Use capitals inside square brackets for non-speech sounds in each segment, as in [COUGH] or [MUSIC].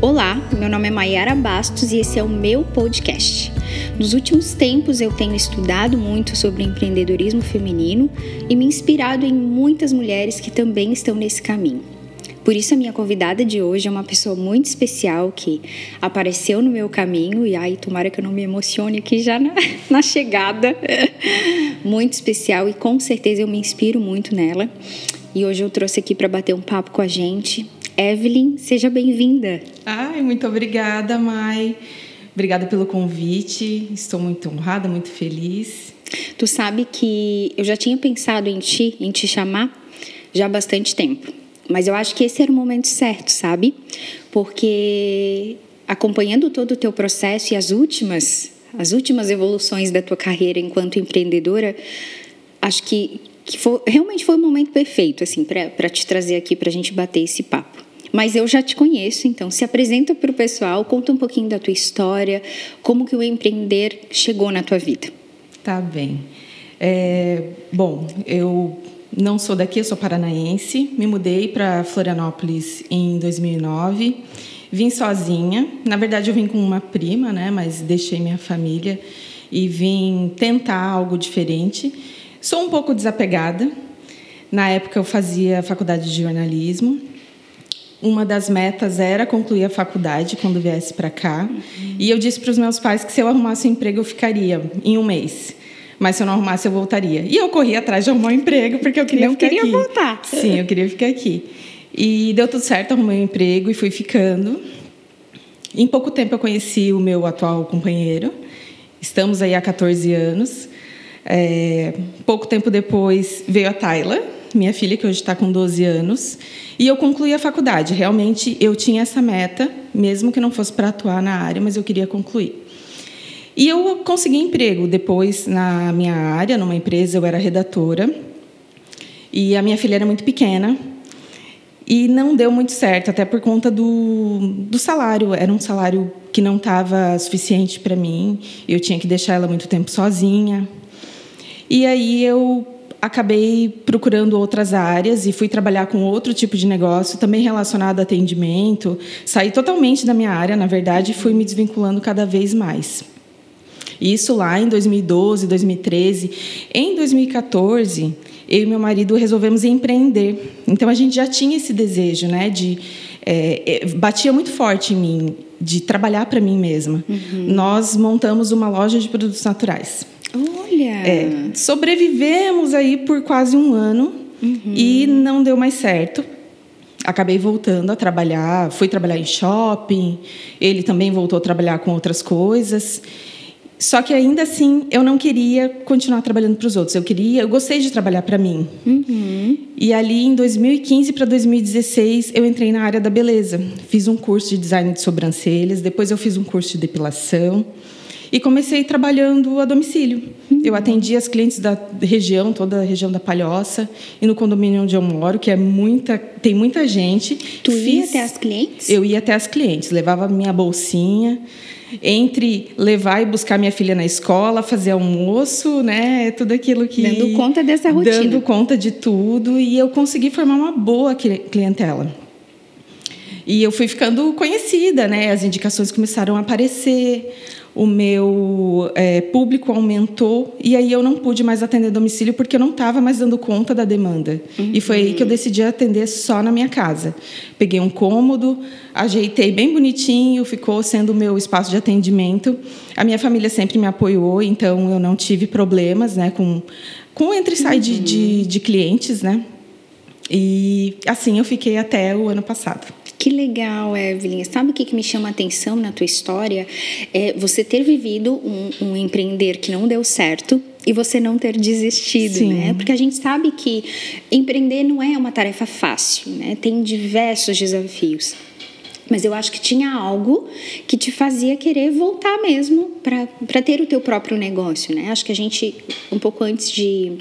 Olá, meu nome é Mayara Bastos e esse é o meu podcast. Nos últimos tempos eu tenho estudado muito sobre empreendedorismo feminino e me inspirado em muitas mulheres que também estão nesse caminho. Por isso, a minha convidada de hoje é uma pessoa muito especial que apareceu no meu caminho e ai, tomara que eu não me emocione aqui já na, [LAUGHS] na chegada. muito especial e com certeza eu me inspiro muito nela. E hoje eu trouxe aqui para bater um papo com a gente Evelyn, seja bem-vinda. Ai, muito obrigada, Mai. Obrigada pelo convite. Estou muito honrada, muito feliz. Tu sabe que eu já tinha pensado em ti, em te chamar já há bastante tempo. Mas eu acho que esse era o momento certo, sabe? Porque acompanhando todo o teu processo e as últimas, as últimas evoluções da tua carreira enquanto empreendedora, acho que, que foi, realmente foi o momento perfeito assim para te trazer aqui para a gente bater esse papo. Mas eu já te conheço, então se apresenta para o pessoal, conta um pouquinho da tua história, como que o empreender chegou na tua vida. Tá bem. É, bom, eu não sou daqui, eu sou paranaense. Me mudei para Florianópolis em 2009. Vim sozinha. Na verdade, eu vim com uma prima, né? Mas deixei minha família e vim tentar algo diferente. Sou um pouco desapegada. Na época, eu fazia faculdade de jornalismo uma das metas era concluir a faculdade quando viesse para cá. E eu disse para os meus pais que se eu arrumasse um emprego, eu ficaria em um mês. Mas se eu não arrumasse, eu voltaria. E eu corri atrás de arrumar um emprego, porque eu queria não ficar queria aqui. voltar. Sim, eu queria ficar aqui. E deu tudo certo, arrumei um emprego e fui ficando. Em pouco tempo eu conheci o meu atual companheiro. Estamos aí há 14 anos. É, pouco tempo depois veio a Tayla, minha filha, que hoje está com 12 anos. E eu concluí a faculdade. Realmente eu tinha essa meta, mesmo que não fosse para atuar na área, mas eu queria concluir. E eu consegui emprego depois na minha área, numa empresa, eu era redatora. E a minha filha era muito pequena. E não deu muito certo, até por conta do, do salário. Era um salário que não estava suficiente para mim. Eu tinha que deixar ela muito tempo sozinha. E aí eu acabei procurando outras áreas e fui trabalhar com outro tipo de negócio, também relacionado a atendimento. Saí totalmente da minha área, na verdade, e fui me desvinculando cada vez mais. Isso lá em 2012, 2013. Em 2014, eu e meu marido resolvemos empreender. Então a gente já tinha esse desejo, né, de é, é batia muito forte em mim de trabalhar para mim mesma. Uhum. Nós montamos uma loja de produtos naturais. Olha! É, sobrevivemos aí por quase um ano uhum. e não deu mais certo. Acabei voltando a trabalhar, fui trabalhar em shopping, ele também voltou a trabalhar com outras coisas. Só que ainda assim eu não queria continuar trabalhando para os outros. Eu queria, eu gostei de trabalhar para mim. Uhum. E ali em 2015 para 2016 eu entrei na área da beleza. Fiz um curso de design de sobrancelhas, depois eu fiz um curso de depilação. E comecei trabalhando a domicílio. Eu atendi as clientes da região, toda a região da Palhoça, e no condomínio onde eu moro, que é muita, tem muita gente. Tu Fiz, ia até as clientes? Eu ia até as clientes, levava minha bolsinha. Entre levar e buscar minha filha na escola, fazer almoço, né? Tudo aquilo que. Dando conta dessa rotina. Dando conta de tudo. E eu consegui formar uma boa clientela. E eu fui ficando conhecida, né? As indicações começaram a aparecer o meu é, público aumentou e aí eu não pude mais atender domicílio porque eu não estava mais dando conta da demanda. Uhum. E foi aí que eu decidi atender só na minha casa. Peguei um cômodo, ajeitei bem bonitinho, ficou sendo o meu espaço de atendimento. A minha família sempre me apoiou, então eu não tive problemas né, com, com entre e sai uhum. de, de, de clientes. Né? E assim eu fiquei até o ano passado. Que legal, Evelyn. Sabe o que, que me chama a atenção na tua história? É você ter vivido um, um empreender que não deu certo e você não ter desistido, Sim. né? Porque a gente sabe que empreender não é uma tarefa fácil, né? Tem diversos desafios. Mas eu acho que tinha algo que te fazia querer voltar mesmo para ter o teu próprio negócio, né? Acho que a gente, um pouco antes de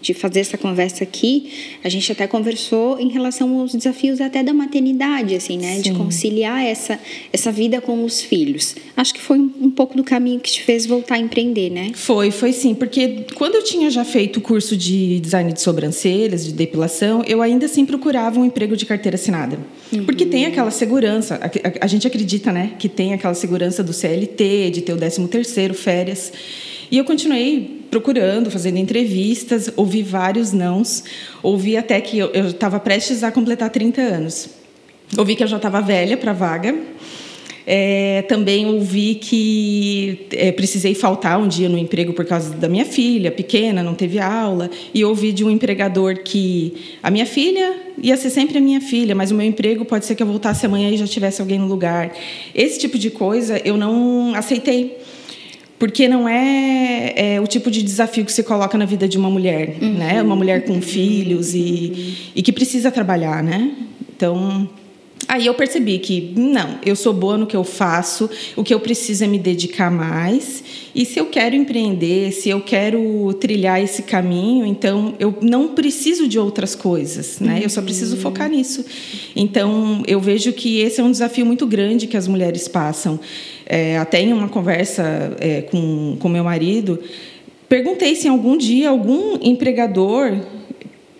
de fazer essa conversa aqui, a gente até conversou em relação aos desafios até da maternidade, assim, né? Sim. De conciliar essa, essa vida com os filhos. Acho que foi um pouco do caminho que te fez voltar a empreender, né? Foi, foi sim. Porque quando eu tinha já feito o curso de design de sobrancelhas, de depilação, eu ainda assim procurava um emprego de carteira assinada. Uhum. Porque tem aquela segurança, a, a, a, gente acredita, né? Que tem aquela segurança do CLT, de ter o 13 terceiro, férias. E eu continuei procurando, fazendo entrevistas, ouvi vários nãos, ouvi até que eu estava prestes a completar 30 anos. Ouvi que eu já estava velha para a vaga. É, também ouvi que é, precisei faltar um dia no emprego por causa da minha filha, pequena, não teve aula. E ouvi de um empregador que a minha filha ia ser sempre a minha filha, mas o meu emprego pode ser que eu voltasse amanhã e já tivesse alguém no lugar. Esse tipo de coisa eu não aceitei porque não é, é, o tipo de desafio que se coloca na vida de uma mulher, uhum. né? Uma mulher com filhos e, e que precisa trabalhar, né? Então, aí eu percebi que não, eu sou boa no que eu faço, o que eu preciso é me dedicar mais. E se eu quero empreender, se eu quero trilhar esse caminho, então eu não preciso de outras coisas, né? Eu só preciso uhum. focar nisso. Então, eu vejo que esse é um desafio muito grande que as mulheres passam. É, até em uma conversa é, com, com meu marido, perguntei se algum dia algum empregador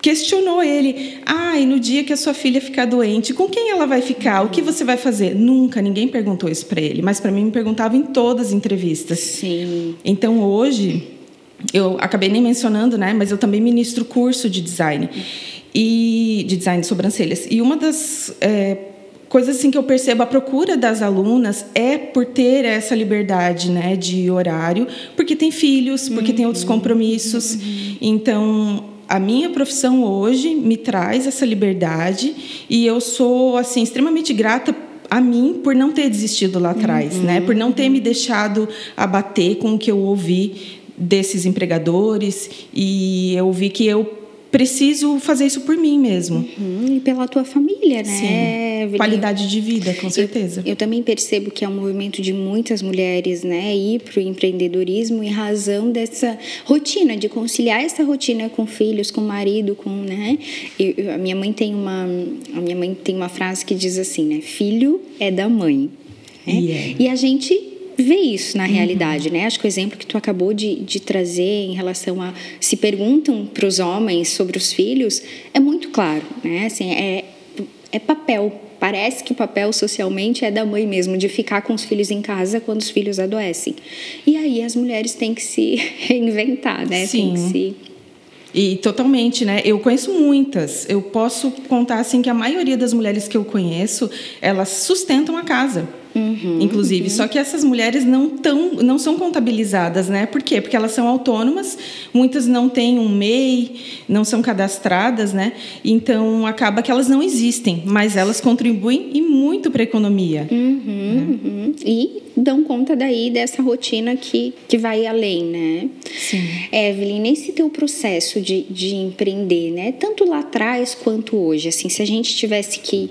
questionou ele. Ah, e no dia que a sua filha ficar doente, com quem ela vai ficar? O que você vai fazer? Nunca ninguém perguntou isso para ele, mas para mim me perguntava em todas as entrevistas. Sim. Então hoje eu acabei nem mencionando, né? Mas eu também ministro curso de design e de design de sobrancelhas. E uma das é, coisas assim que eu percebo a procura das alunas é por ter essa liberdade né de horário porque tem filhos porque uhum. tem outros uhum. compromissos uhum. então a minha profissão hoje me traz essa liberdade e eu sou assim extremamente grata a mim por não ter desistido lá atrás uhum. né por não ter me deixado abater com o que eu ouvi desses empregadores e eu vi que eu preciso fazer isso por mim mesmo. Uhum, e pela tua família, né? Sim. Qualidade de vida, com certeza. Eu, eu, também percebo que é um movimento de muitas mulheres, né? Ir para o empreendedorismo em razão dessa rotina, de conciliar essa rotina com filhos, com marido, com, né? Eu, a minha mãe tem uma, a minha mãe tem uma frase que diz assim, né? Filho é da mãe. Né? Yeah. E a gente vê isso na realidade, uhum. né? Acho que o exemplo que tu acabou de, de trazer em relação a se perguntam para os homens sobre os filhos é muito claro, né? Assim, é, é papel. Parece que o papel socialmente é da mãe mesmo, de ficar com os filhos em casa quando os filhos adoecem. E aí as mulheres têm que se [LAUGHS] reinventar, né? Sim. Se e totalmente, né? Eu conheço muitas. Eu posso contar assim que a maioria das mulheres que eu conheço, elas sustentam a casa. Uhum, inclusive. Uhum. Só que essas mulheres não, tão, não são contabilizadas, né? Por quê? Porque elas são autônomas, muitas não têm um MEI, não são cadastradas, né? Então acaba que elas não existem, mas elas contribuem e muito para a economia. Uhum, né? E dão conta daí dessa rotina que, que vai além, né? Sim. Evelyn, nesse teu processo de, de empreender, né? Tanto lá atrás quanto hoje, assim, se a gente tivesse que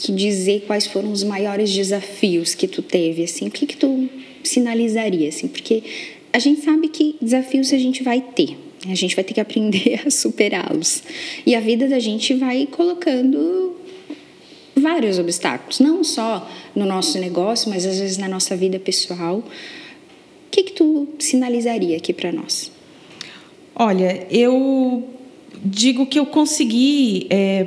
que dizer quais foram os maiores desafios que tu teve, assim, o que que tu sinalizaria, assim, porque a gente sabe que desafios a gente vai ter, a gente vai ter que aprender [LAUGHS] a superá-los e a vida da gente vai colocando vários obstáculos, não só no nosso negócio, mas às vezes na nossa vida pessoal. O que que tu sinalizaria aqui para nós? Olha, eu digo que eu consegui é,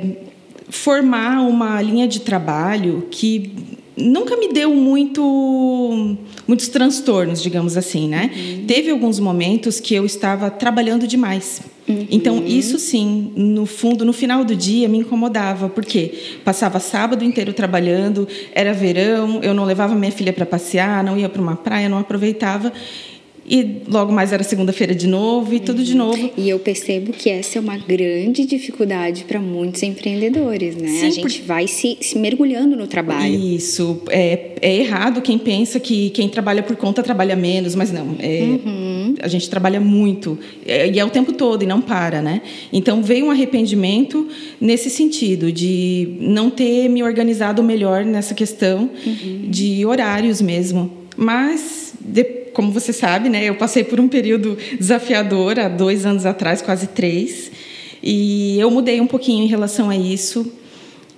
formar uma linha de trabalho que nunca me deu muito muitos transtornos, digamos assim, né? Uhum. Teve alguns momentos que eu estava trabalhando demais. Uhum. Então, isso sim, no fundo, no final do dia, me incomodava, porque passava sábado inteiro trabalhando, era verão, eu não levava minha filha para passear, não ia para uma praia, não aproveitava. E logo mais era segunda-feira de novo e tudo de novo. E eu percebo que essa é uma grande dificuldade para muitos empreendedores, né? Sim, a gente vai se, se, mergulhando no trabalho. Isso. É, é errado quem pensa que quem trabalha por conta trabalha menos, mas não. É, uhum. A gente trabalha muito. É, e é o tempo todo e não para, né? Então veio um arrependimento nesse sentido, de não ter me organizado melhor nessa questão uhum. de horários mesmo. Mas. De, como você sabe, né, eu passei por um período desafiador há dois anos atrás, quase três, e eu mudei um pouquinho em relação a isso.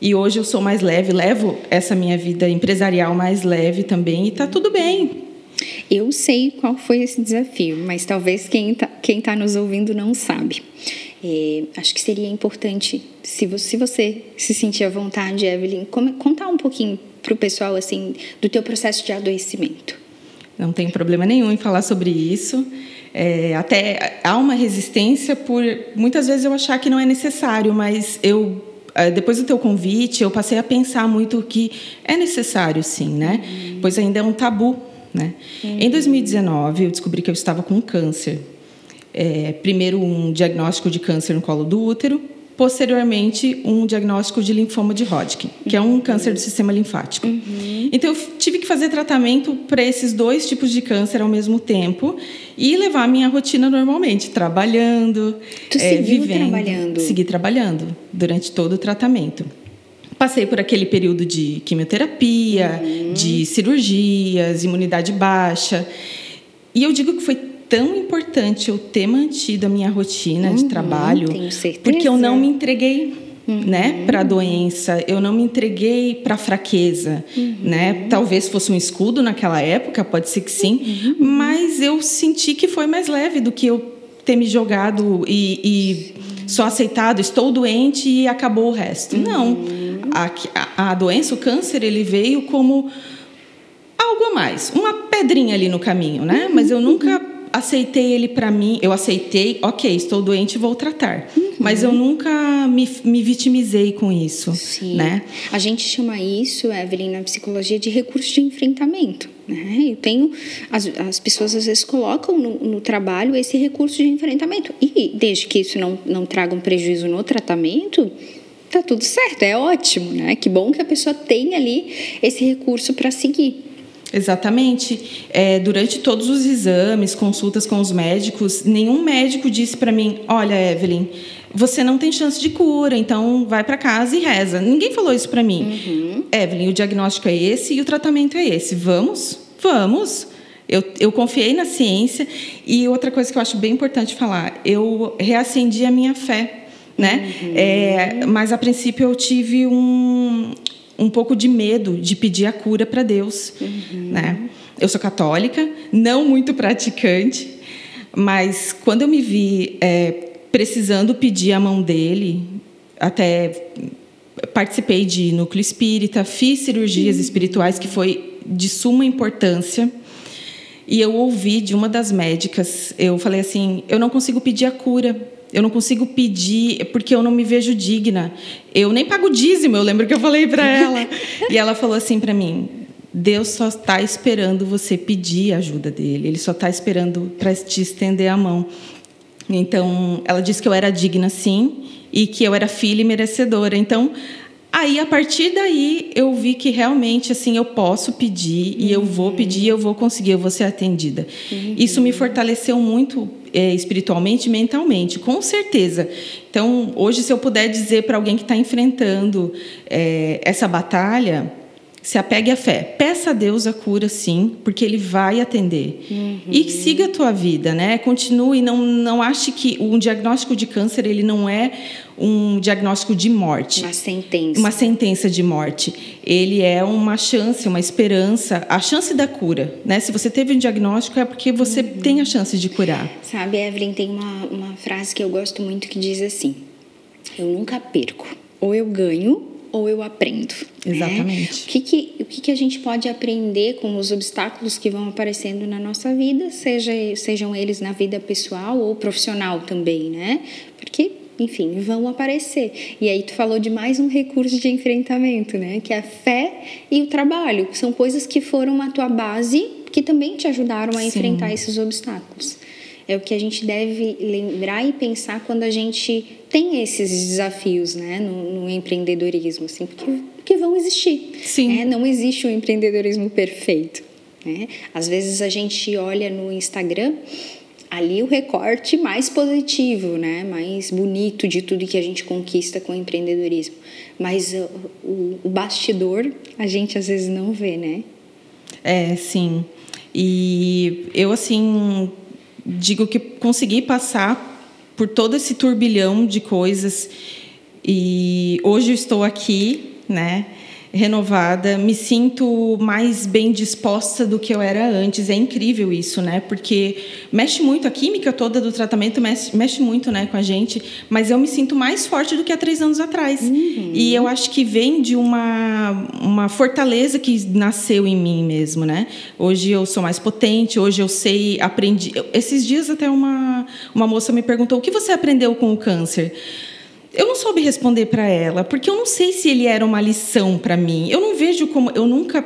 E hoje eu sou mais leve, levo essa minha vida empresarial mais leve também, e está tudo bem. Eu sei qual foi esse desafio, mas talvez quem está quem tá nos ouvindo não sabe. É, acho que seria importante, se você, se você se sentir à vontade, Evelyn, contar um pouquinho para o pessoal assim do teu processo de adoecimento. Não tem problema nenhum em falar sobre isso. É, até há uma resistência por muitas vezes eu achar que não é necessário, mas eu é, depois do teu convite eu passei a pensar muito que é necessário sim, né? Uhum. Pois ainda é um tabu, né? Uhum. Em 2019 eu descobri que eu estava com câncer. É, primeiro um diagnóstico de câncer no colo do útero posteriormente um diagnóstico de linfoma de Hodgkin, que é um câncer do sistema linfático. Uhum. Então eu tive que fazer tratamento para esses dois tipos de câncer ao mesmo tempo e levar a minha rotina normalmente, trabalhando, tu é, vivendo, trabalhando, segui trabalhando durante todo o tratamento. Passei por aquele período de quimioterapia, uhum. de cirurgias, imunidade baixa. E eu digo que foi tão importante eu ter mantido a minha rotina uhum, de trabalho, porque eu não me entreguei uhum. né, para a doença, eu não me entreguei para a fraqueza, uhum. né? Talvez fosse um escudo naquela época, pode ser que sim, uhum. mas eu senti que foi mais leve do que eu ter me jogado e, e só aceitado, estou doente e acabou o resto. Não, uhum. a, a doença, o câncer, ele veio como algo a mais, uma pedrinha ali no caminho, né? Mas eu nunca aceitei ele para mim, eu aceitei, ok, estou doente, vou tratar. Uhum. Mas eu nunca me, me vitimizei com isso. Sim. Né? A gente chama isso, Evelyn, na psicologia, de recurso de enfrentamento. Né? Eu tenho. As, as pessoas às vezes colocam no, no, trabalho esse recurso de enfrentamento. E desde que isso não, não traga um prejuízo no tratamento. Tá tudo certo, é ótimo, né? Que bom que a pessoa tem ali esse recurso para seguir. Exatamente. É, durante todos os exames, consultas com os médicos, nenhum médico disse para mim: Olha, Evelyn, você não tem chance de cura, então vai para casa e reza. Ninguém falou isso para mim. Uhum. Evelyn, o diagnóstico é esse e o tratamento é esse. Vamos? Vamos. Eu, eu confiei na ciência. E outra coisa que eu acho bem importante falar: eu reacendi a minha fé. Né? Uhum. É, mas a princípio eu tive um, um pouco de medo de pedir a cura para Deus, uhum. né? Eu sou católica, não muito praticante, mas quando eu me vi é, precisando pedir a mão dele, até participei de núcleo espírita, fiz cirurgias uhum. espirituais que foi de suma importância. E eu ouvi de uma das médicas, eu falei assim, eu não consigo pedir a cura, eu não consigo pedir porque eu não me vejo digna. Eu nem pago dízimo, eu lembro que eu falei para ela. [LAUGHS] e ela falou assim para mim: Deus só está esperando você pedir a ajuda dele. Ele só está esperando para te estender a mão. Então, ela disse que eu era digna, sim, e que eu era filha e merecedora. Então, Aí, a partir daí, eu vi que realmente, assim, eu posso pedir uhum. e eu vou pedir, eu vou conseguir, eu vou ser atendida. Uhum. Isso me fortaleceu muito é, espiritualmente e mentalmente, com certeza. Então, hoje, se eu puder dizer para alguém que está enfrentando é, essa batalha, se apegue à fé. Peça a Deus a cura, sim, porque Ele vai atender. Uhum. E siga a tua vida, né? Continue, não, não ache que um diagnóstico de câncer ele não é um diagnóstico de morte. Uma sentença. Uma sentença de morte. Ele é uma chance, uma esperança, a chance da cura, né? Se você teve um diagnóstico é porque você uhum. tem a chance de curar. Sabe, Evelyn, tem uma, uma frase que eu gosto muito que diz assim: Eu nunca perco. Ou eu ganho ou eu aprendo. Né? Exatamente. Né? O, que, que, o que, que a gente pode aprender com os obstáculos que vão aparecendo na nossa vida, seja, sejam eles na vida pessoal ou profissional também, né? Porque enfim, vão aparecer. E aí tu falou de mais um recurso de enfrentamento, né? Que é a fé e o trabalho. São coisas que foram a tua base, que também te ajudaram a Sim. enfrentar esses obstáculos. É o que a gente deve lembrar e pensar quando a gente tem esses desafios né, no, no empreendedorismo, assim, porque, porque vão existir. Sim. Né? Não existe um empreendedorismo perfeito. Né? Às vezes a gente olha no Instagram ali o recorte mais positivo, né, mais bonito de tudo que a gente conquista com o empreendedorismo. Mas uh, o, o bastidor a gente às vezes não vê, né? É, sim. E eu, assim, digo que consegui passar por todo esse turbilhão de coisas e hoje eu estou aqui, né? Renovada, me sinto mais bem disposta do que eu era antes. É incrível isso, né? Porque mexe muito a química toda do tratamento mexe, mexe muito, né, com a gente. Mas eu me sinto mais forte do que há três anos atrás. Uhum. E eu acho que vem de uma uma fortaleza que nasceu em mim mesmo, né? Hoje eu sou mais potente. Hoje eu sei, aprendi. Esses dias até uma uma moça me perguntou o que você aprendeu com o câncer. Eu não soube responder para ela, porque eu não sei se ele era uma lição para mim. Eu não vejo como. Eu nunca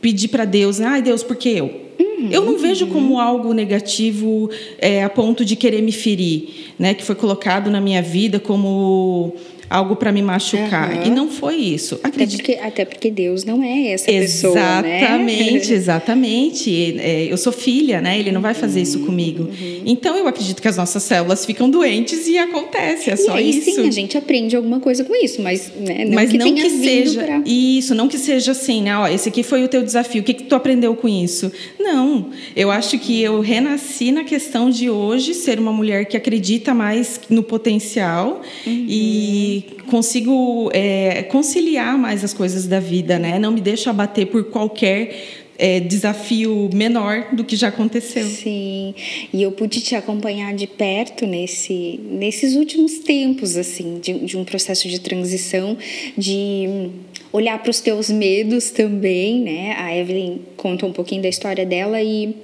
pedi para Deus, ai Deus, por que eu? Uhum, eu não vejo uhum. como algo negativo é, a ponto de querer me ferir, né? Que foi colocado na minha vida como algo para me machucar. Uhum. E não foi isso. Acredito... Até, porque, até porque Deus não é essa pessoa, né? Exatamente, [LAUGHS] exatamente. É, eu sou filha, né? Ele não vai fazer isso uhum, comigo. Uhum. Então, eu acredito que as nossas células ficam doentes e acontece, é só e aí, isso. sim, a gente aprende alguma coisa com isso, mas, né, não mas que não que seja pra... isso, não que seja assim, né? Ó, esse aqui foi o teu desafio. O que, que tu aprendeu com isso? Não, eu acho que eu renasci na questão de hoje ser uma mulher que acredita mais no potencial uhum. e consigo é, conciliar mais as coisas da vida, né? Não me deixo abater por qualquer é, desafio menor do que já aconteceu. Sim, e eu pude te acompanhar de perto nesse, nesses últimos tempos, assim, de, de um processo de transição, de olhar para os teus medos também, né? A Evelyn conta um pouquinho da história dela e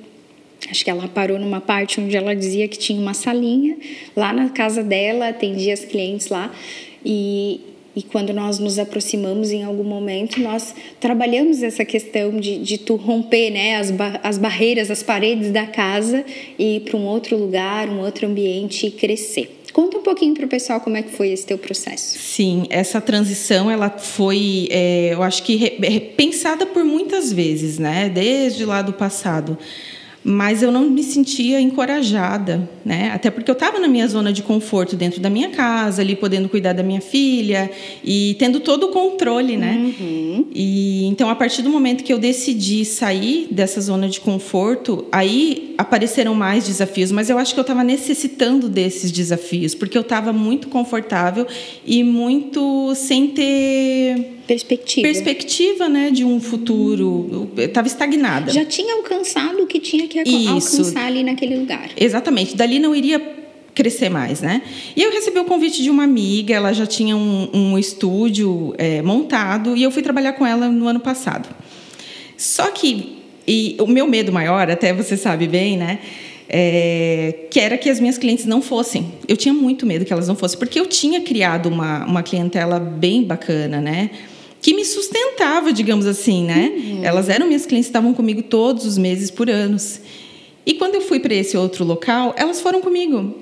Acho que ela parou numa parte onde ela dizia que tinha uma salinha lá na casa dela, atendia as clientes lá. E, e quando nós nos aproximamos em algum momento, nós trabalhamos essa questão de, de tu romper né, as, ba as barreiras, as paredes da casa e ir para um outro lugar, um outro ambiente e crescer. Conta um pouquinho para o pessoal como é que foi esse teu processo. Sim, essa transição ela foi, é, eu acho que pensada por muitas vezes, né? Desde lá do passado mas eu não me sentia encorajada, né? Até porque eu estava na minha zona de conforto dentro da minha casa, ali podendo cuidar da minha filha e tendo todo o controle, né? Uhum. E então a partir do momento que eu decidi sair dessa zona de conforto, aí apareceram mais desafios, mas eu acho que eu estava necessitando desses desafios, porque eu estava muito confortável e muito sem ter perspectiva. Perspectiva, né, de um futuro. Estava estagnada. Já tinha alcançado o que tinha que Isso. alcançar ali naquele lugar. Exatamente. Dali não iria crescer mais, né? E eu recebi o convite de uma amiga, ela já tinha um, um estúdio é, montado e eu fui trabalhar com ela no ano passado. Só que e o meu medo maior, até você sabe bem, né? É, que era que as minhas clientes não fossem. Eu tinha muito medo que elas não fossem, porque eu tinha criado uma, uma clientela bem bacana, né? Que me sustentava, digamos assim, né? Uhum. Elas eram minhas clientes, estavam comigo todos os meses por anos. E quando eu fui para esse outro local, elas foram comigo.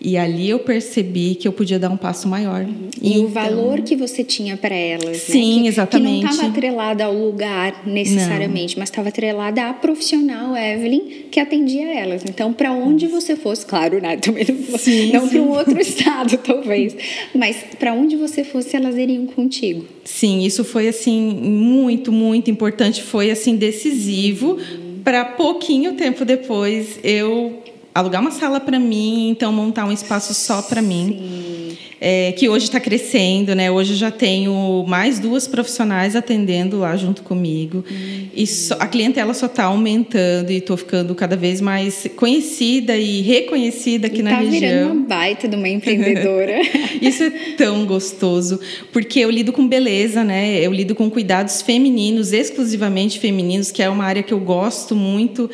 E ali eu percebi que eu podia dar um passo maior. E então, o valor que você tinha para elas, né? sim, né? que, exatamente. Que não estava atrelada ao lugar necessariamente, não. mas estava atrelada à profissional Evelyn que atendia elas. Então, para onde você fosse, claro, né? [LAUGHS] Também não, sim, não para um outro [LAUGHS] estado, talvez, mas para onde você fosse, elas iriam contigo. Sim, isso foi assim muito, muito importante. Foi assim decisivo. Uhum. Para pouquinho tempo depois eu alugar uma sala para mim, então montar um espaço só para mim. É, que hoje está crescendo, né? Hoje eu já tenho mais duas profissionais atendendo lá junto comigo. Uhum. E só, a clientela só está aumentando e estou ficando cada vez mais conhecida e reconhecida aqui e na tá região. Está virando uma baita de uma empreendedora. [LAUGHS] Isso é tão gostoso, porque eu lido com beleza, né? Eu lido com cuidados femininos, exclusivamente femininos, que é uma área que eu gosto muito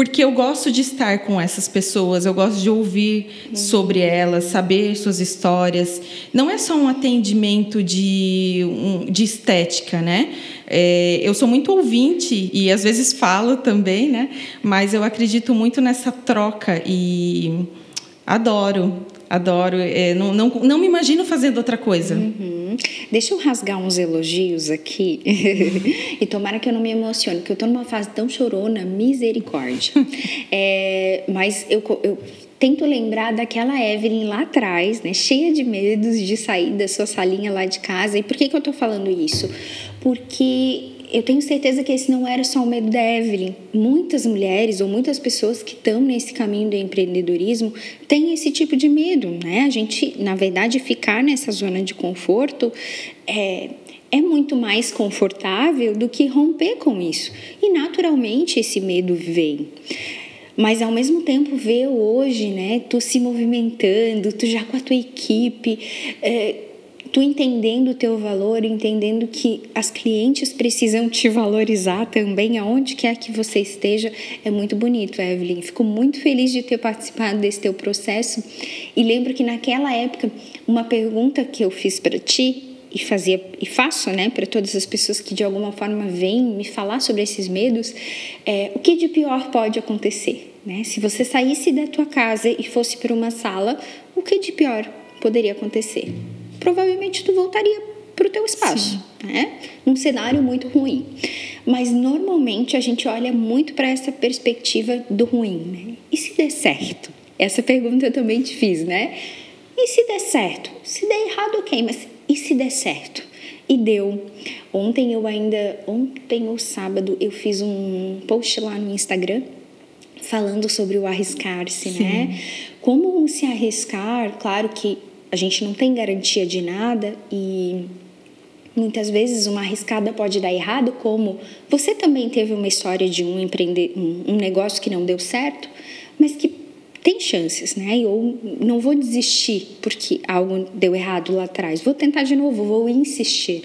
porque eu gosto de estar com essas pessoas, eu gosto de ouvir sobre elas, saber suas histórias. Não é só um atendimento de, de estética, né? É, eu sou muito ouvinte e às vezes falo também, né? Mas eu acredito muito nessa troca e adoro, adoro. É, não, não, não me imagino fazendo outra coisa. Uhum. Deixa eu rasgar uns elogios aqui. [LAUGHS] e tomara que eu não me emocione, porque eu estou numa fase tão chorona, misericórdia. [LAUGHS] é, mas eu, eu tento lembrar daquela Evelyn lá atrás, né, cheia de medos de sair da sua salinha lá de casa. E por que, que eu estou falando isso? Porque eu tenho certeza que esse não era só o medo da Evelyn. Muitas mulheres ou muitas pessoas que estão nesse caminho do empreendedorismo têm esse tipo de medo, né? A gente, na verdade, ficar nessa zona de conforto é, é muito mais confortável do que romper com isso. E naturalmente esse medo vem. Mas ao mesmo tempo ver hoje, né, tu se movimentando, tu já com a tua equipe, é, tu entendendo o teu valor, entendendo que as clientes precisam te valorizar também, aonde quer que você esteja, é muito bonito, Evelyn. Fico muito feliz de ter participado desse teu processo e lembro que naquela época uma pergunta que eu fiz para ti e fazia e faço, né, para todas as pessoas que de alguma forma vêm me falar sobre esses medos, é, o que de pior pode acontecer, né? Se você saísse da tua casa e fosse para uma sala, o que de pior poderia acontecer? Provavelmente tu voltaria para o teu espaço, Sim. né? Num cenário muito ruim. Mas normalmente a gente olha muito para essa perspectiva do ruim, né? E se der certo? Essa pergunta eu também te fiz, né? E se der certo? Se der errado, ok, mas e se der certo? E deu. Ontem eu ainda, ontem ou sábado, eu fiz um post lá no Instagram falando sobre o arriscar-se, né? Como se arriscar, claro que a gente não tem garantia de nada e muitas vezes uma arriscada pode dar errado, como você também teve uma história de um empreender um, negócio que não deu certo, mas que tem chances, né? Eu não vou desistir porque algo deu errado lá atrás. Vou tentar de novo, vou insistir.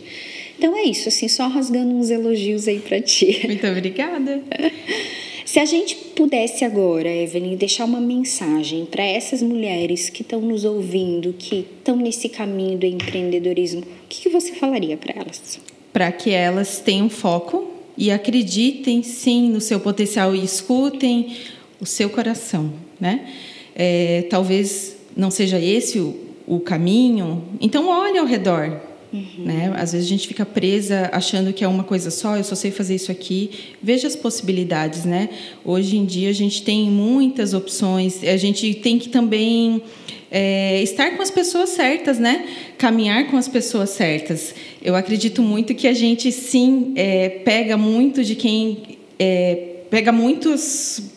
Então é isso, assim, só rasgando uns elogios aí para ti. Muito obrigada. [LAUGHS] Se a gente pudesse agora, Evelyn, deixar uma mensagem para essas mulheres que estão nos ouvindo, que estão nesse caminho do empreendedorismo, o que, que você falaria para elas? Para que elas tenham foco e acreditem sim no seu potencial e escutem o seu coração, né? É, talvez não seja esse o, o caminho, então olhe ao redor, Uhum. Né? Às vezes a gente fica presa achando que é uma coisa só, eu só sei fazer isso aqui. Veja as possibilidades. Né? Hoje em dia a gente tem muitas opções, a gente tem que também é, estar com as pessoas certas, né? caminhar com as pessoas certas. Eu acredito muito que a gente sim é, pega muito de quem. É, pega muitos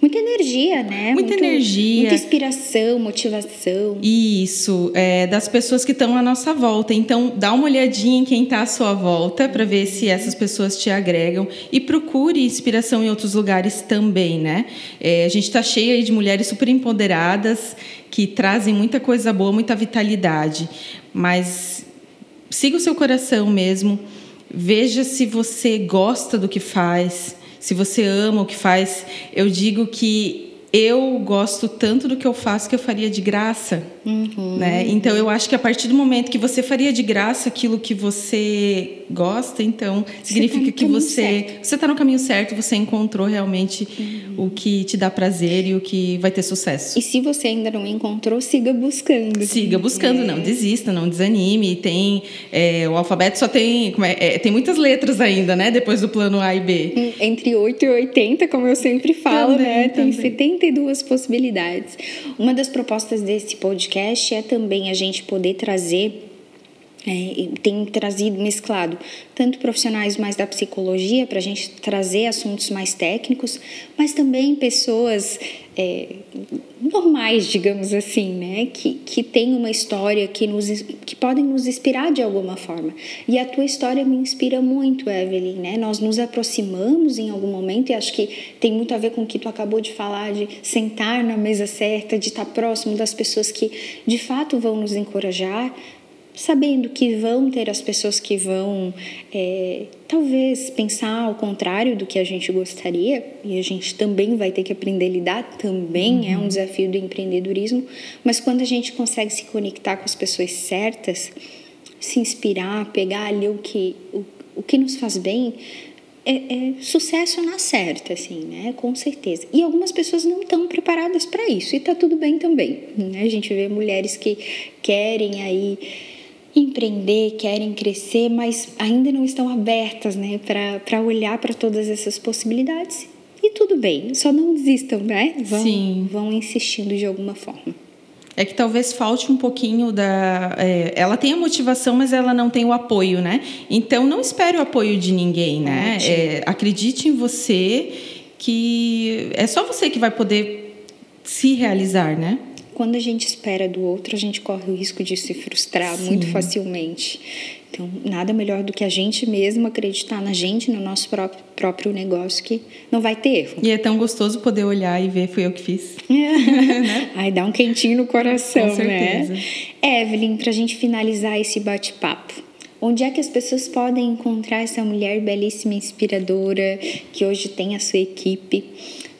Muita energia, né? Muita Muito, energia. Muita inspiração, motivação. Isso, é, das pessoas que estão à nossa volta. Então, dá uma olhadinha em quem está à sua volta para ver se essas pessoas te agregam e procure inspiração em outros lugares também, né? É, a gente está cheia de mulheres super empoderadas que trazem muita coisa boa, muita vitalidade. Mas siga o seu coração mesmo. Veja se você gosta do que faz se você ama o que faz, eu digo que eu gosto tanto do que eu faço que eu faria de graça, uhum. né? Então eu acho que a partir do momento que você faria de graça aquilo que você gosta, então significa tá que você certo. você está no caminho certo, você encontrou realmente uhum. o que te dá prazer e o que vai ter sucesso. E se você ainda não encontrou, siga buscando. Siga buscando, é. não desista, não desanime. Tem é, o alfabeto só tem é, é, tem muitas letras ainda, né? Depois do plano A e B. Hum, entre 8 e 80, como eu sempre falo, também, né? Tem também. 70 32 possibilidades. Uma das propostas desse podcast é também a gente poder trazer é, tem trazido mesclado tanto profissionais mais da psicologia para a gente trazer assuntos mais técnicos, mas também pessoas é, normais, digamos assim, né, que, que têm uma história que nos que podem nos inspirar de alguma forma. E a tua história me inspira muito, Evelyn, né? Nós nos aproximamos em algum momento e acho que tem muito a ver com o que tu acabou de falar de sentar na mesa certa, de estar próximo das pessoas que de fato vão nos encorajar sabendo que vão ter as pessoas que vão é, talvez pensar ao contrário do que a gente gostaria e a gente também vai ter que aprender a lidar também uhum. é um uhum. desafio do empreendedorismo mas quando a gente consegue se conectar com as pessoas certas se inspirar pegar ali o que o, o que nos faz bem é, é, sucesso na certa, assim, né? Com certeza. E algumas pessoas não estão preparadas para isso, e tá tudo bem também. Né? A gente vê mulheres que querem aí empreender, querem crescer, mas ainda não estão abertas né, para olhar para todas essas possibilidades. E tudo bem, só não desistam, né? Vão, Sim. vão insistindo de alguma forma. é que talvez falte um pouquinho da. É, ela tem a motivação, mas ela não tem o apoio, né? Então não espere o apoio de ninguém, né? É, acredite em você, que é só você que vai poder se realizar, né? Quando a gente espera do outro, a gente corre o risco de se frustrar Sim. muito facilmente. Então, nada melhor do que a gente mesmo acreditar na gente, no nosso próprio, próprio negócio, que não vai ter erro. E é tão gostoso poder olhar e ver, fui eu que fiz. [LAUGHS] né? Ai, dá um quentinho no coração, Com né? certeza. né? Evelyn, para a gente finalizar esse bate-papo, onde é que as pessoas podem encontrar essa mulher belíssima, inspiradora, que hoje tem a sua equipe?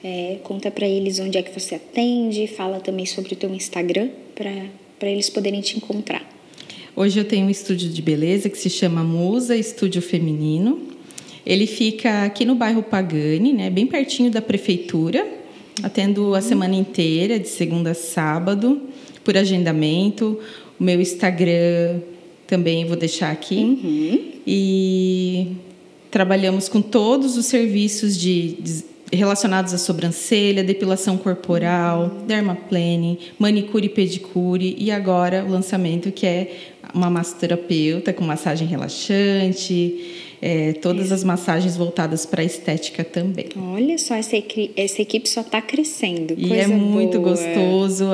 É, conta para eles onde é que você atende, fala também sobre o teu Instagram, para eles poderem te encontrar. Hoje eu tenho um estúdio de beleza que se chama Musa Estúdio Feminino. Ele fica aqui no bairro Pagani, né, bem pertinho da prefeitura. Atendo a semana inteira, de segunda a sábado, por agendamento. O meu Instagram também vou deixar aqui. Uhum. E trabalhamos com todos os serviços de, de relacionados à sobrancelha, depilação corporal, dermaplaning, manicure e pedicure e agora o lançamento que é uma massoterapeuta com massagem relaxante, é, todas as massagens voltadas para a estética também. Olha só, essa, essa equipe só está crescendo. E é muito boa. gostoso,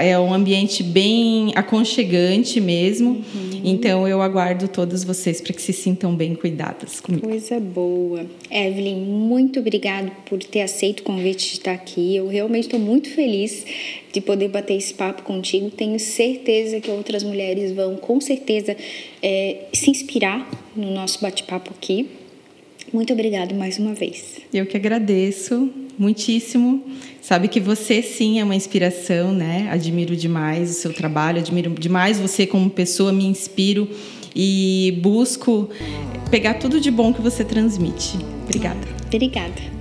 é um ambiente bem aconchegante mesmo. Uhum. Então eu aguardo todas vocês para que se sintam bem cuidadas comigo. Coisa boa. Evelyn, muito obrigado por ter aceito o convite de estar aqui. Eu realmente estou muito feliz de poder bater esse papo contigo. Tenho certeza que outras mulheres vão, com certeza, é, se inspirar no nosso bate-papo aqui. Muito obrigada mais uma vez. Eu que agradeço muitíssimo. Sabe que você sim é uma inspiração, né? Admiro demais o seu trabalho, admiro demais você como pessoa, me inspiro e busco pegar tudo de bom que você transmite. Obrigada. Obrigada.